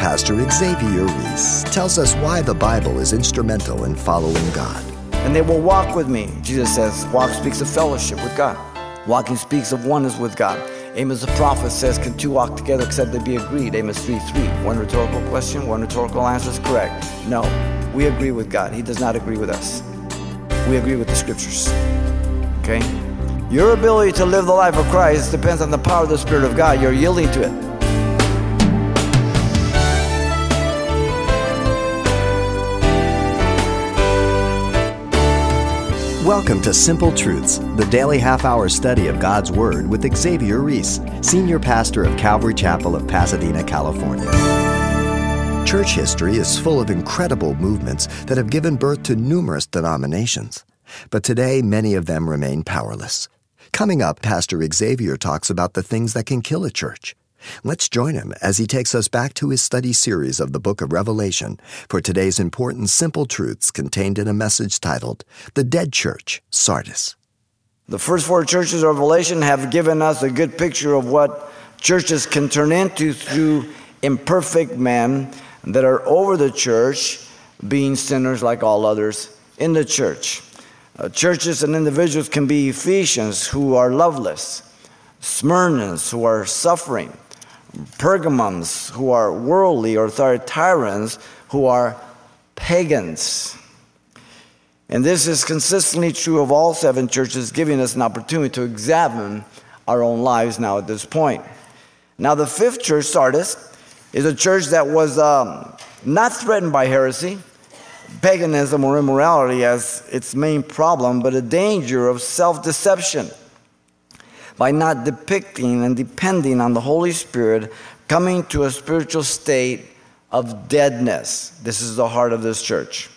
Pastor Xavier Reese tells us why the Bible is instrumental in following God. And they will walk with me. Jesus says, walk speaks of fellowship with God. Walking speaks of oneness with God. Amos the prophet says, Can two walk together except they be agreed? Amos 3 3. One rhetorical question, one rhetorical answer is correct. No, we agree with God. He does not agree with us. We agree with the scriptures. Okay? Your ability to live the life of Christ depends on the power of the Spirit of God. You're yielding to it. Welcome to Simple Truths, the daily half hour study of God's Word with Xavier Reese, Senior Pastor of Calvary Chapel of Pasadena, California. Church history is full of incredible movements that have given birth to numerous denominations. But today, many of them remain powerless. Coming up, Pastor Xavier talks about the things that can kill a church. Let's join him as he takes us back to his study series of the book of Revelation for today's important simple truths contained in a message titled The Dead Church, Sardis. The first four churches of Revelation have given us a good picture of what churches can turn into through imperfect men that are over the church, being sinners like all others in the church. Uh, churches and individuals can be Ephesians who are loveless, Smyrnans who are suffering, Pergamums, who are worldly or Thyatirans, who are pagans. And this is consistently true of all seven churches, giving us an opportunity to examine our own lives now at this point. Now, the fifth church, Sardis, is a church that was um, not threatened by heresy, paganism, or immorality as its main problem, but a danger of self deception by not depicting and depending on the Holy Spirit, coming to a spiritual state of deadness. This is the heart of this church.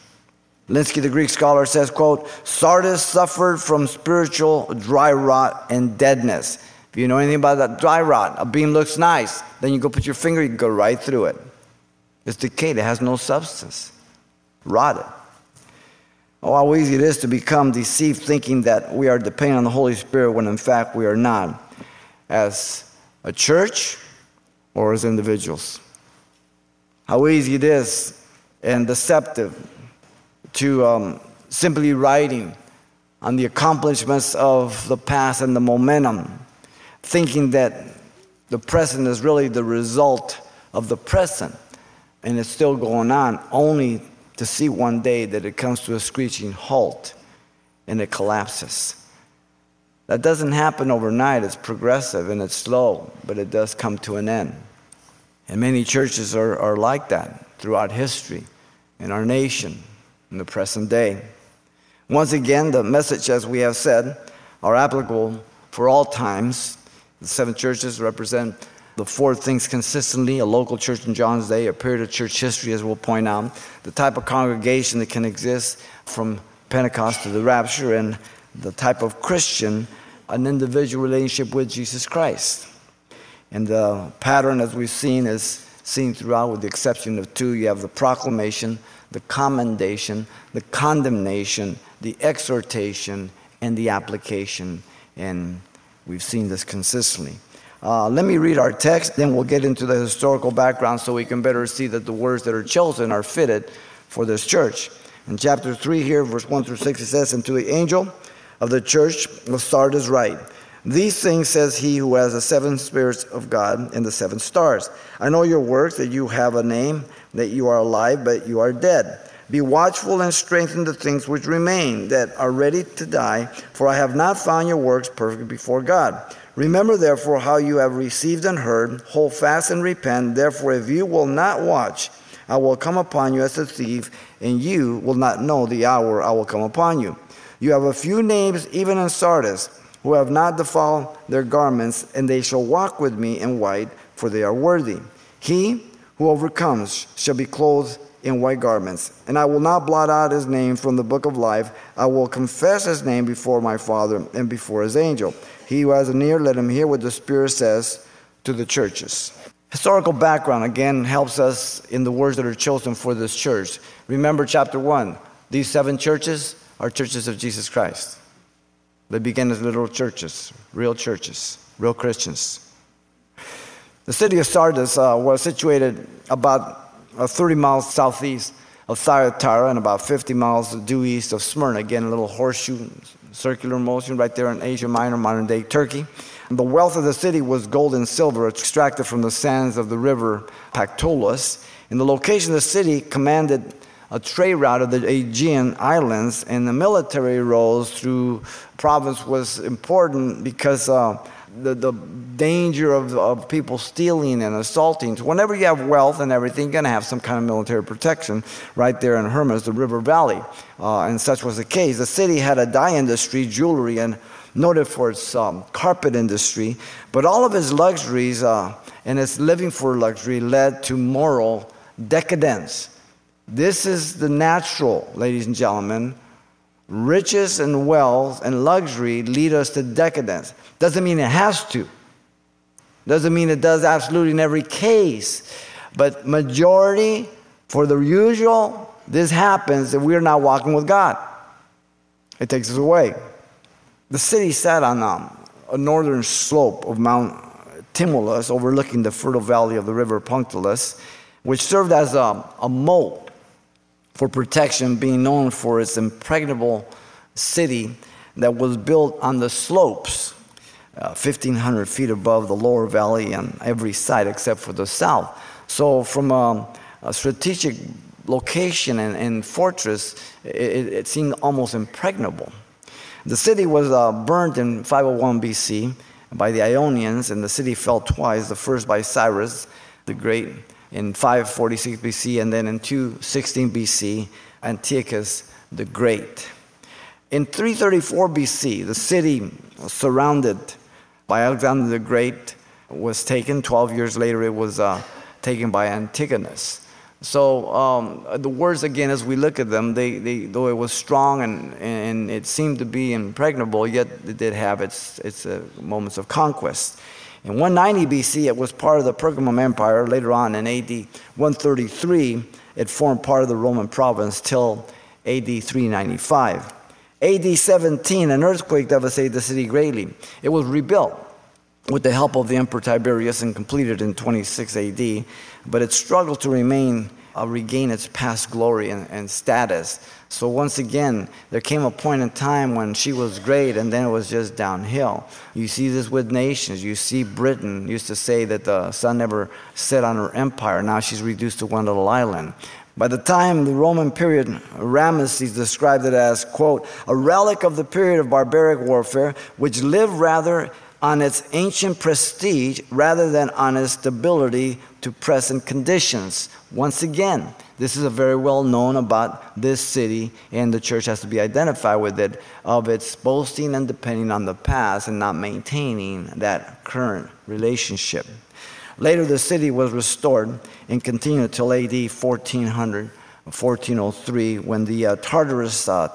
Lenski, the Greek scholar, says, quote, Sardis suffered from spiritual dry rot and deadness. If you know anything about that dry rot, a beam looks nice, then you go put your finger, you go right through it. It's decayed, it has no substance, rotted. Oh, how easy it is to become deceived thinking that we are depending on the Holy Spirit when in fact we are not, as a church or as individuals. How easy it is and deceptive to um, simply writing on the accomplishments of the past and the momentum, thinking that the present is really the result of the present and it's still going on, only to see one day that it comes to a screeching halt and it collapses. That doesn't happen overnight. It's progressive and it's slow, but it does come to an end. And many churches are, are like that throughout history in our nation in the present day. Once again, the message, as we have said, are applicable for all times. The seven churches represent the four things consistently a local church in John's day, a period of church history, as we'll point out, the type of congregation that can exist from Pentecost to the rapture, and the type of Christian, an individual relationship with Jesus Christ. And the pattern, as we've seen, is seen throughout, with the exception of two. You have the proclamation, the commendation, the condemnation, the exhortation, and the application. And we've seen this consistently. Uh, let me read our text, then we'll get into the historical background so we can better see that the words that are chosen are fitted for this church. In chapter 3, here, verse 1 through 6, it says, And to the angel of the church of Sardis write, These things says he who has the seven spirits of God and the seven stars. I know your works, that you have a name, that you are alive, but you are dead. Be watchful and strengthen the things which remain, that are ready to die, for I have not found your works perfect before God. Remember, therefore, how you have received and heard, hold fast and repent. Therefore, if you will not watch, I will come upon you as a thief, and you will not know the hour I will come upon you. You have a few names, even in Sardis, who have not defiled their garments, and they shall walk with me in white, for they are worthy. He who overcomes shall be clothed in white garments, and I will not blot out his name from the book of life. I will confess his name before my Father and before his angel. He who has an ear, let him hear what the Spirit says to the churches. Historical background again helps us in the words that are chosen for this church. Remember chapter 1. These seven churches are churches of Jesus Christ. They began as literal churches, real churches, real Christians. The city of Sardis uh, was situated about uh, 30 miles southeast of Thyatira and about 50 miles due east of Smyrna. Again, a little horseshoe circular motion right there in Asia Minor, modern day Turkey. And the wealth of the city was gold and silver extracted from the sands of the river Pactolus. And the location of the city commanded a trade route of the Aegean islands, and the military roles through province was important because uh, the, the danger of, of people stealing and assaulting. So whenever you have wealth and everything, you're going to have some kind of military protection right there in Hermus, the river valley. Uh, and such was the case. The city had a dye industry, jewelry, and noted for its um, carpet industry. But all of its luxuries uh, and its living for luxury led to moral decadence. This is the natural, ladies and gentlemen, riches and wealth and luxury lead us to decadence. Doesn't mean it has to. Doesn't mean it does absolutely in every case. But majority, for the usual, this happens if we're not walking with God. It takes us away. The city sat on um, a northern slope of Mount Tmolus, overlooking the fertile valley of the river Pactolus, which served as a, a moat for protection, being known for its impregnable city that was built on the slopes, uh, 1,500 feet above the lower valley on every side except for the south. So, from a, a strategic location and, and fortress, it, it, seemed almost impregnable. The city was uh, burned in 501 BC by the Ionians, and the city fell twice the first by Cyrus the Great in 546 BC, and then in 216 BC, Antiochus the Great. In 334 BC, the city surrounded by Alexander the Great was taken. 12 years later, it was uh, taken by Antigonus. So um, the words, again, as we look at them, they, they, though it was strong and, and it seemed to be impregnable, yet it did have its, its uh, moments of conquest. In 190 BC, it was part of the Pergamum Empire. Later on, in AD 133, it formed part of the Roman province till AD 395. AD 17, an earthquake devastated the city greatly. It was rebuilt with the help of the Emperor Tiberius and completed in 26 AD, but it struggled to remain uh, regain its past glory and, and, status. So once again, there came a point in time when she was great and then it was just downhill. You see this with nations. You see Britain used to say that the sun never set on her empire. Now she's reduced to one little island. By the time the Roman period, Ramsay described it as, quote, a relic of the period of barbaric warfare, which lived rather on its ancient prestige rather than on its stability to present conditions. Once again, this is a very well known about this city, and the church has to be identified with it of its boasting and depending on the past and not maintaining that current relationship. Later, the city was restored and continued until AD 1400. 1403 when the uh, Tartarus uh,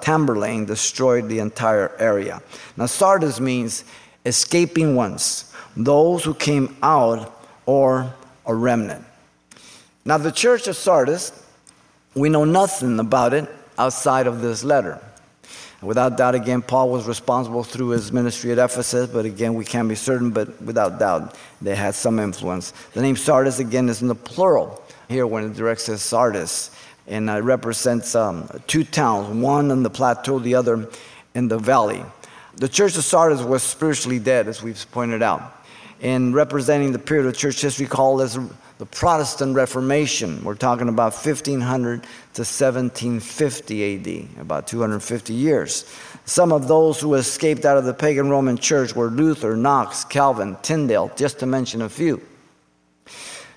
destroyed the entire area. Now, Sardis means escaping ones, those who came out or a remnant. Now, the church of Sardis, we know nothing about it outside of this letter. Without doubt, again, Paul was responsible through his ministry at Ephesus, but again, we can't be certain, but without doubt, they had some influence. The name Sardis, again, is in the plural here when it directs as Sardis, and it represents um, two towns, one on the plateau, the other in the valley. The church of Sardis was spiritually dead, as we've pointed out. And representing the period of church history called as the Protestant Reformation. We're talking about 1500 to 1750 AD, about 250 years. Some of those who escaped out of the pagan Roman church were Luther, Knox, Calvin, Tyndale, just to mention a few.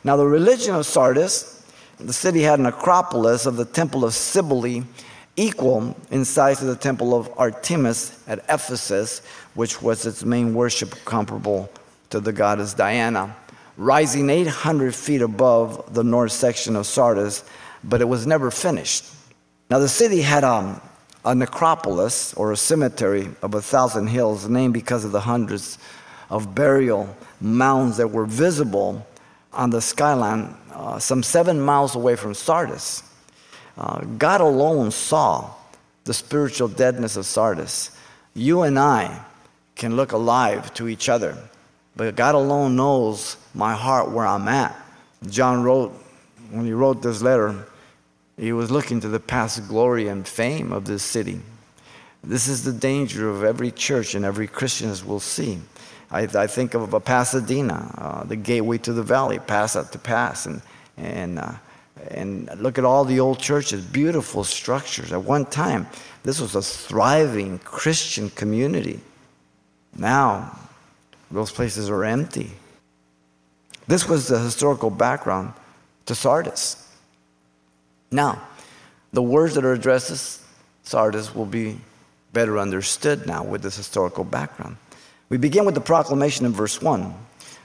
Now, the religion of Sardis, the city had an acropolis of the temple of Cybele equal in size to the temple of Artemis at Ephesus, which was its main worship comparable to the goddess Diana, rising 800 feet above the north section of Sardis, but it was never finished. Now, the city had um, a necropolis or a cemetery of a thousand hills, named because of the hundreds of burial mounds that were visible on the skyline uh, some seven miles away from Sardis. Uh, God alone saw the spiritual deadness of Sardis. You and I can look alive to each other. but God alone knows my heart where I'm at. John wrote, when he wrote this letter, he was looking to the past glory and fame of this city. This is the danger of every church and every Christian, as we'll see. I, I think of Pasadena, uh, the gateway to the valley, pass to pass, and, and, uh, and look at all the old churches, beautiful structures. At one time, this was a thriving Christian community. Now, those places are empty. This was the historical background to Sardis. Now, the words that are addressed to Sardis will be better understood now with this historical background. We begin with the proclamation in verse 1.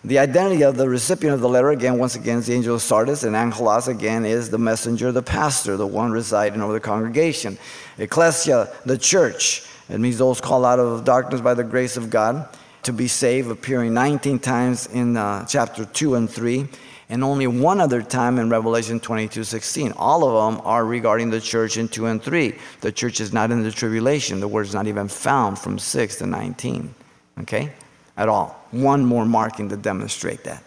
The identity of the recipient of the letter, again, once again, is the angel of Sardis, and Angelos, again, is the messenger, the pastor, the one residing over the congregation. Ecclesia, the church, it means those called out of darkness by the grace of God to be saved, appearing 19 times in uh, chapter 2 and 3, and only one other time in Revelation 22 16. All of them are regarding the church in 2 and 3. The church is not in the tribulation, the word is not even found from 6 to 19. Okay? At all. One more marking to demonstrate that.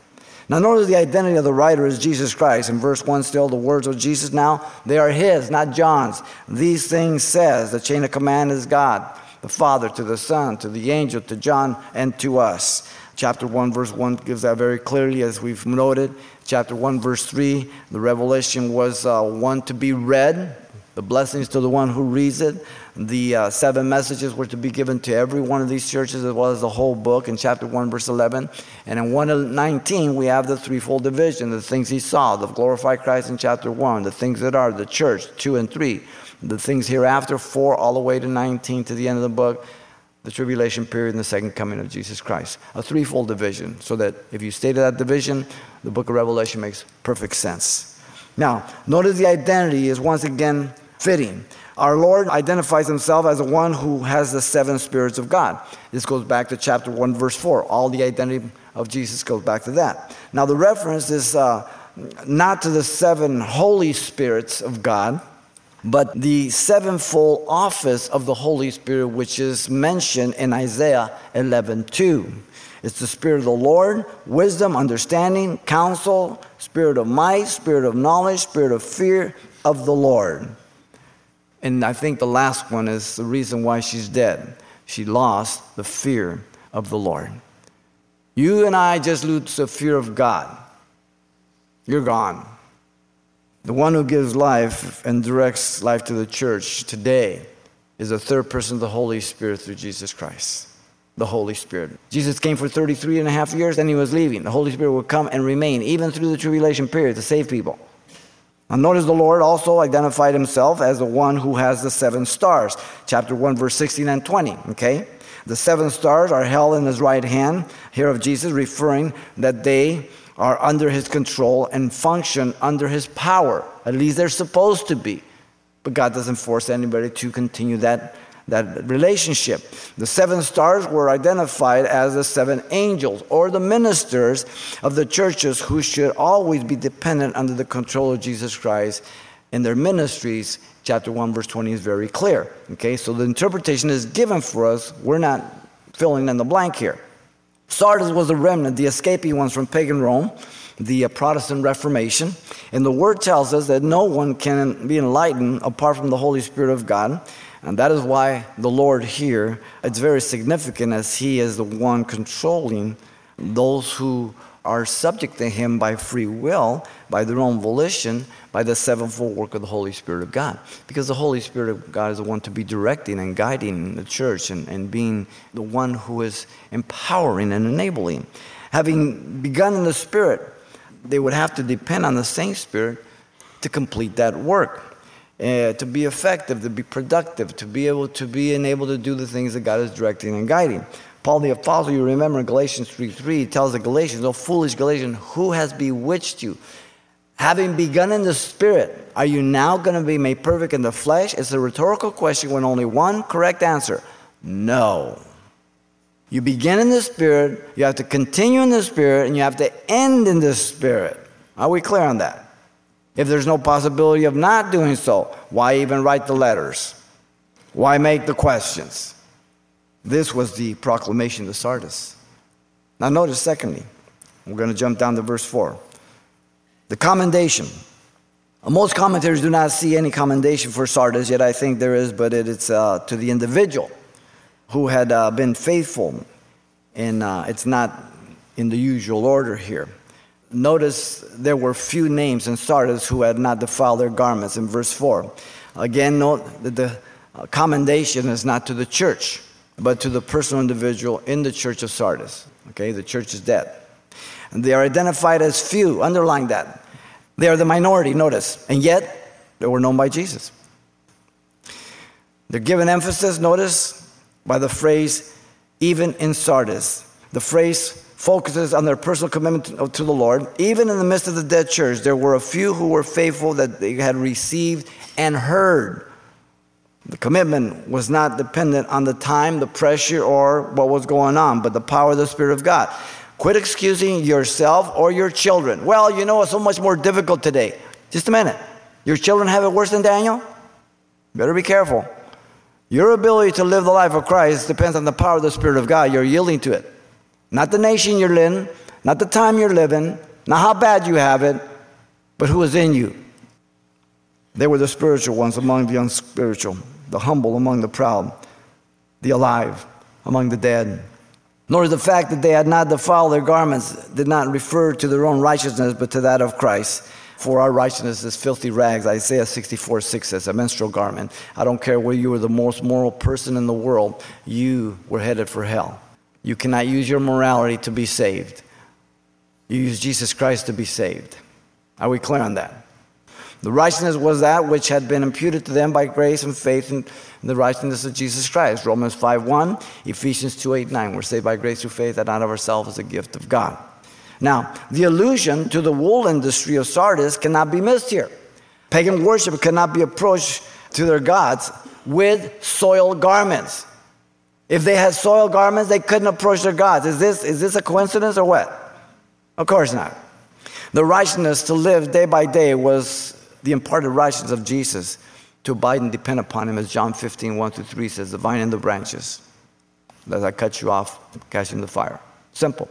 Now, notice the identity of the writer is Jesus Christ. In verse 1, still, the words of Jesus now, they are his, not John's. These things says, the chain of command is God the Father, to the Son, to the angel, to John, and to us. Chapter 1, verse 1 gives that very clearly, as we've noted. Chapter 1, verse 3, the revelation was uh, one to be read, the blessings to the one who reads it. The uh, seven messages were to be given to every one of these churches, as well as the whole book in chapter 1, verse 11. And in 119, we have the threefold division the things he saw, the glorified Christ in chapter 1, the things that are, the church, 2 and 3 the things hereafter, 4 all the way to 19 to the end of the book, the tribulation period and the second coming of Jesus Christ. A threefold division, so that if you stay to that division, the book of Revelation makes perfect sense. Now, notice the identity is once again fitting. Our Lord identifies himself as the one who has the seven spirits of God. This goes back to chapter 1, verse 4. All the identity of Jesus goes back to that. Now, the reference is uh, not to the seven Holy Spirits of God, but the sevenfold office of the Holy Spirit, which is mentioned in Isaiah 11 2. It's the Spirit of the Lord, wisdom, understanding, counsel, Spirit of might, Spirit of knowledge, Spirit of fear of the Lord. And I think the last one is the reason why she's dead. She lost the fear of the Lord. You and I just lose the fear of God. You're gone. The one who gives life and directs life to the church today is the third person of the Holy Spirit through Jesus Christ. The Holy Spirit. Jesus came for 33 and a half years, then he was leaving. The Holy Spirit would come and remain even through the tribulation period to save people. Now, notice the Lord also identified himself as the one who has the seven stars. Chapter 1, verse 16 and 20. Okay? The seven stars are held in his right hand, here of Jesus, referring that they are under his control and function under his power. At least they're supposed to be. But God doesn't force anybody to continue that, that relationship. The seven stars were identified as the seven angels or the ministers of the churches who should always be dependent under the control of Jesus Christ in their ministries. Chapter 1, verse 20 is very clear. Okay, so the interpretation is given for us. We're not filling in the blank here. Sardis was the remnant, the escapee ones from pagan Rome, the uh, Protestant Reformation. And the word tells us that no one can be enlightened apart from the Holy Spirit of God. And that is why the Lord here, it's very significant as He is the one controlling those who are subject to Him by free will, by their own volition, by the sevenfold work of the Holy Spirit of God. Because the Holy Spirit of God is the one to be directing and guiding the church and, and being the one who is empowering and enabling. Having begun in the Spirit, they would have to depend on the same Spirit to complete that work. Uh, to be effective, to be productive, to be able to be enabled to do the things that God is directing and guiding. Paul the Apostle, you remember in Galatians 3 3, tells the Galatians, O foolish Galatians, who has bewitched you? Having begun in the Spirit, are you now going to be made perfect in the flesh? It's a rhetorical question with only one correct answer no. You begin in the Spirit, you have to continue in the Spirit, and you have to end in the Spirit. Are we clear on that? If there's no possibility of not doing so, why even write the letters? Why make the questions? This was the proclamation to Sardis. Now, notice, secondly, we're going to jump down to verse 4. The commendation. Most commentators do not see any commendation for Sardis, yet I think there is, but it's uh, to the individual who had uh, been faithful, and uh, it's not in the usual order here. Notice there were few names in Sardis who had not defiled their garments in verse 4. Again, note that the commendation is not to the church, but to the personal individual in the church of Sardis. Okay, the church is dead. And they are identified as few, underline that. They are the minority, notice, and yet they were known by Jesus. They're given emphasis, notice, by the phrase, even in Sardis. The phrase focuses on their personal commitment to the Lord. Even in the midst of the dead church, there were a few who were faithful that they had received and heard. The commitment was not dependent on the time, the pressure, or what was going on, but the power of the Spirit of God. Quit excusing yourself or your children. Well, you know, it's so much more difficult today. Just a minute. Your children have it worse than Daniel? Better be careful. Your ability to live the life of Christ depends on the power of the Spirit of God. You're yielding to it. Not the nation you're in, not the time you're living, not how bad you have it, but who is in you. They were the spiritual ones among the unspiritual, the humble among the proud, the alive among the dead. Nor the fact that they had not defiled their garments did not refer to their own righteousness, but to that of Christ. For our righteousness is filthy rags. Isaiah 64 6 says, a menstrual garment. I don't care whether you were the most moral person in the world, you were headed for hell. You cannot use your morality to be saved. You use Jesus Christ to be saved. Are we clear on that? The righteousness was that which had been imputed to them by grace and faith in the righteousness of Jesus Christ. Romans 5 1, Ephesians 2 8 9. We're saved by grace through faith, that not of ourselves as a gift of God. Now, the allusion to the wool industry of Sardis cannot be missed here. Pagan worship cannot be approached to their gods with soiled garments. If they had soiled garments, they couldn't approach their gods. Is this, is this a coincidence or what? Of course not. The righteousness to live day by day was the imparted righteousness of Jesus to abide and depend upon him, as John 15, 1 through 3 says, the vine and the branches. As I cut you off, you in the fire. Simple.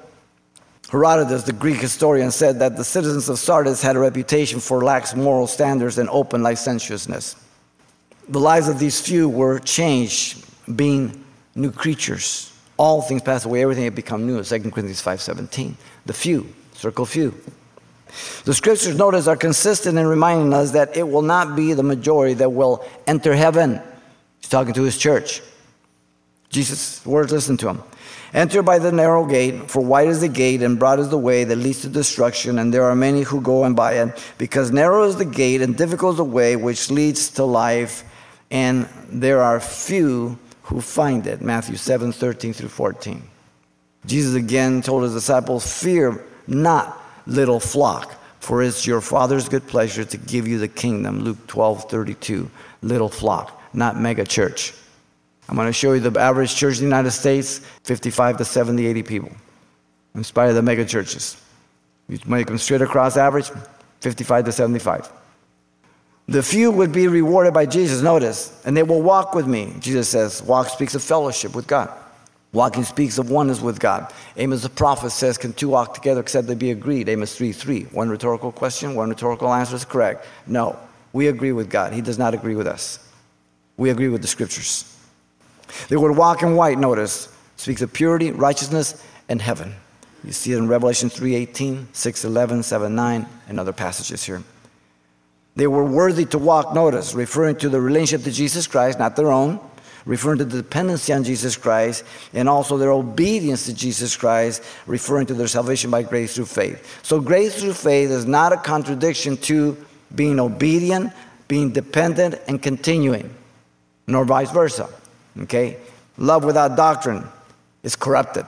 Herodotus, the Greek historian, said that the citizens of Sardis had a reputation for lax moral standards and open licentiousness. The lives of these few were changed, being new creatures. All things pass away, everything had become new. 2 Corinthians 5.17. The few, circle few. The scriptures, notice, are consistent in reminding us that it will not be the majority that will enter heaven. He's talking to his church. Jesus' words, listen to him. Enter by the narrow gate, for wide is the gate and broad is the way that leads to destruction, and there are many who go and by it. Because narrow is the gate and difficult is the way which leads to life, and there are few who find it. Matthew 7 13 through 14. Jesus again told his disciples, Fear not, little flock, for it's your Father's good pleasure to give you the kingdom. Luke 12 32. Little flock, not mega church. I'm going to show you the average church in the United States 55 to 70, 80 people, in spite of the mega churches. You make them straight across average 55 to 75. The few would be rewarded by Jesus, notice, and they will walk with me. Jesus says, walk speaks of fellowship with God. Walking speaks of oneness with God. Amos the prophet says, Can two walk together except they be agreed? Amos 3 3. One rhetorical question, one rhetorical answer is correct. No, we agree with God. He does not agree with us. We agree with the scriptures. They would walk in white, notice, speaks of purity, righteousness, and heaven. You see it in Revelation 3 18, 6 11, 7 9, and other passages here. They were worthy to walk, notice, referring to the relationship to Jesus Christ, not their own, referring to the dependency on Jesus Christ, and also their obedience to Jesus Christ, referring to their salvation by grace through faith. So, grace through faith is not a contradiction to being obedient, being dependent, and continuing, nor vice versa. Okay? Love without doctrine is corrupted.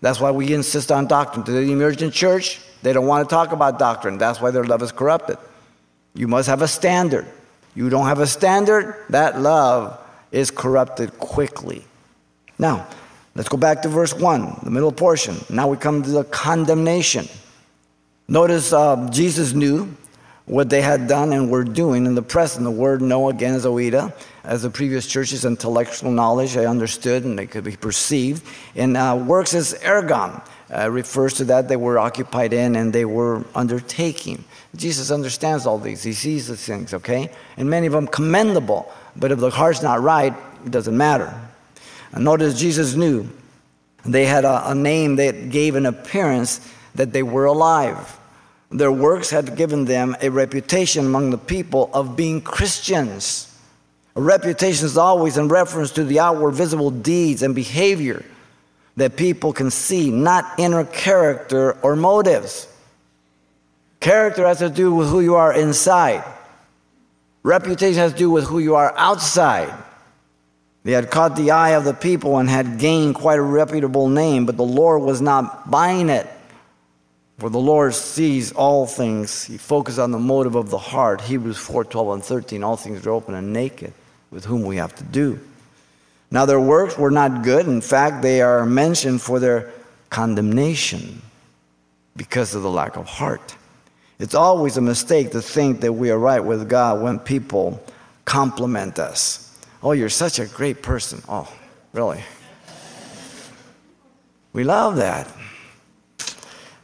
That's why we insist on doctrine. To the emergent church, they don't want to talk about doctrine. That's why their love is corrupted. You must have a standard. You don't have a standard, that love is corrupted quickly. Now, let's go back to verse 1, the middle portion. Now we come to the condemnation. Notice uh, Jesus knew what they had done and were doing in the present. The word know again is oida. As the previous church's intellectual knowledge, I understood and they could be perceived. And uh, works as ergon. Uh, refers to that they were occupied in and they were undertaking. Jesus understands all these. He sees these things, okay? And many of them commendable. But if the heart's not right, it doesn't matter. And notice Jesus knew they had a, a name that gave an appearance that they were alive. Their works had given them a reputation among the people of being Christians. A reputation is always in reference to the outward visible deeds and behavior that people can see, not inner character or motives. Character has to do with who you are inside. Reputation has to do with who you are outside. They had caught the eye of the people and had gained quite a reputable name, but the Lord was not buying it. For the Lord sees all things. He focuses on the motive of the heart. Hebrews 4 12 and 13. All things are open and naked, with whom we have to do. Now, their works were not good. In fact, they are mentioned for their condemnation because of the lack of heart. It's always a mistake to think that we are right with God when people compliment us. Oh, you're such a great person. Oh, really? We love that.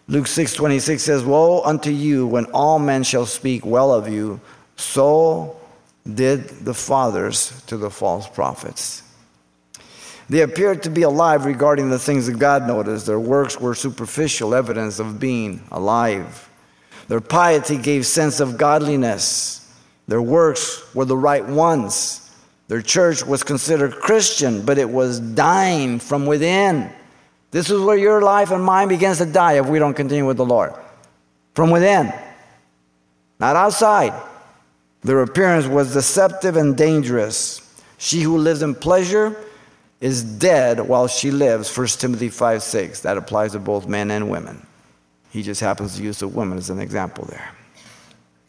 Luke 6 26 says, Woe unto you when all men shall speak well of you, so did the fathers to the false prophets. They appeared to be alive regarding the things that God noticed. Their works were superficial evidence of being alive. Their piety gave sense of godliness. Their works were the right ones. Their church was considered Christian, but it was dying from within. This is where your life and mine begins to die if we don't continue with the Lord. From within, not outside. Their appearance was deceptive and dangerous. She who lives in pleasure is dead while she lives, 1 Timothy 5 6. That applies to both men and women. He just happens to use the woman as an example there.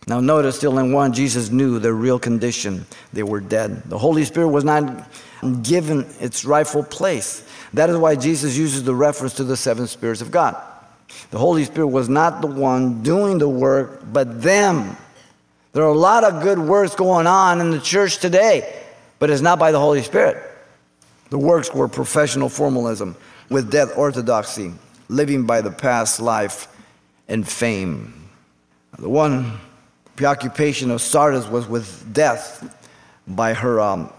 Now, notice still in 1, Jesus knew their real condition. They were dead. The Holy Spirit was not given its rightful place. That is why Jesus uses the reference to the seven spirits of God. The Holy Spirit was not the one doing the work, but them. There are a lot of good works going on in the church today, but it's not by the Holy Spirit. The works were professional formalism with death orthodoxy, living by the past life and fame. The one preoccupation of Sardis was with death by her um,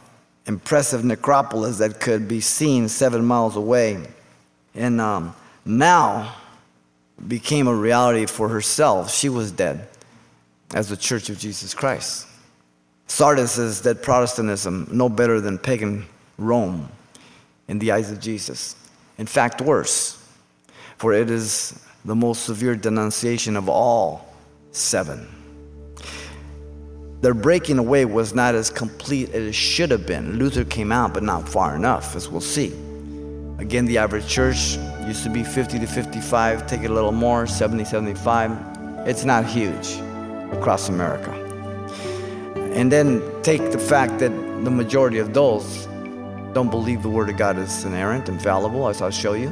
impressive necropolis that could be seen seven miles away. And um, now became a reality for herself. She was dead as the Church of Jesus Christ. Sardis is that Protestantism, no better than pagan Rome in the eyes of Jesus. In fact, worse, for it is the most severe denunciation of all seven. Their breaking away was not as complete as it should have been. Luther came out, but not far enough, as we'll see. Again, the average church used to be 50 to 55, take it a little more, 70, 75. It's not huge across America. And then take the fact that the majority of those don't believe the Word of God is inerrant, infallible, as I'll show you.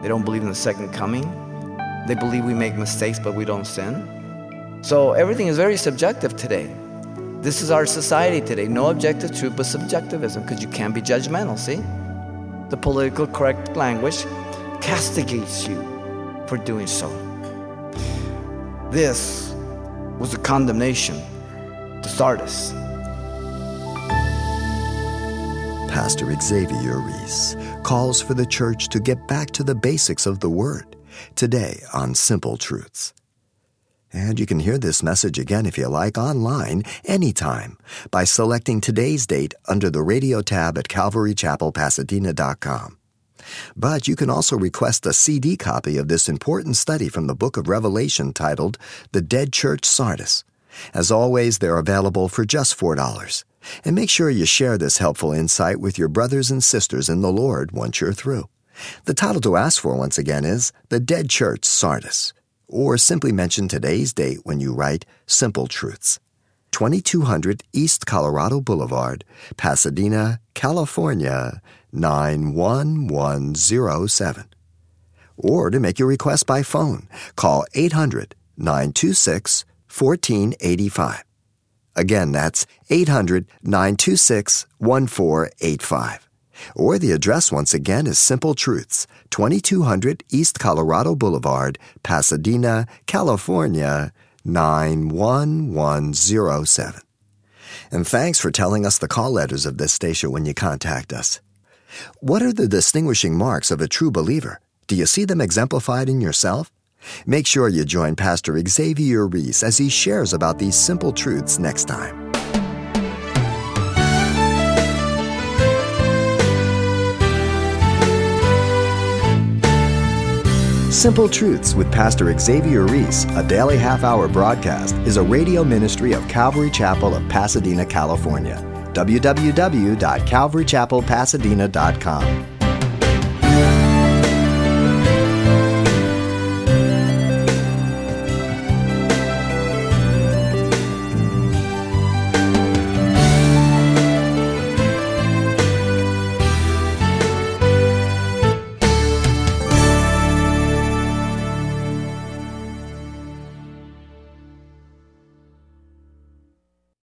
They don't believe in the second coming. They believe we make mistakes, but we don't sin. So everything is very subjective today. This is our society today. No objective truth, but subjectivism, because you can't be judgmental, see? The political correct language castigates you for doing so. This was a condemnation to Sardis. Pastor Xavier Reese calls for the church to get back to the basics of the Word today on Simple Truths. And you can hear this message again if you like online anytime by selecting today's date under the radio tab at calvarychapelpasadena.com. But you can also request a CD copy of this important study from the book of Revelation titled The Dead Church Sardis. As always, they're available for just $4. And make sure you share this helpful insight with your brothers and sisters in the Lord once you're through. The title to ask for once again is The Dead Church Sardis or simply mention today's date when you write Simple Truths. 2200 East Colorado Boulevard, Pasadena, California 91107. Or to make your request by phone, call 800 926 1485. Again, that's 800 926 1485. Or the address once again is Simple Truths, 2200 East Colorado Boulevard, Pasadena, California, 91107. And thanks for telling us the call letters of this station when you contact us. What are the distinguishing marks of a true believer? Do you see them exemplified in yourself? Make sure you join Pastor Xavier Reese as he shares about these simple truths next time. Simple Truths with Pastor Xavier Reese, a daily half hour broadcast, is a radio ministry of Calvary Chapel of Pasadena, California. www.calvarychapelpasadena.com.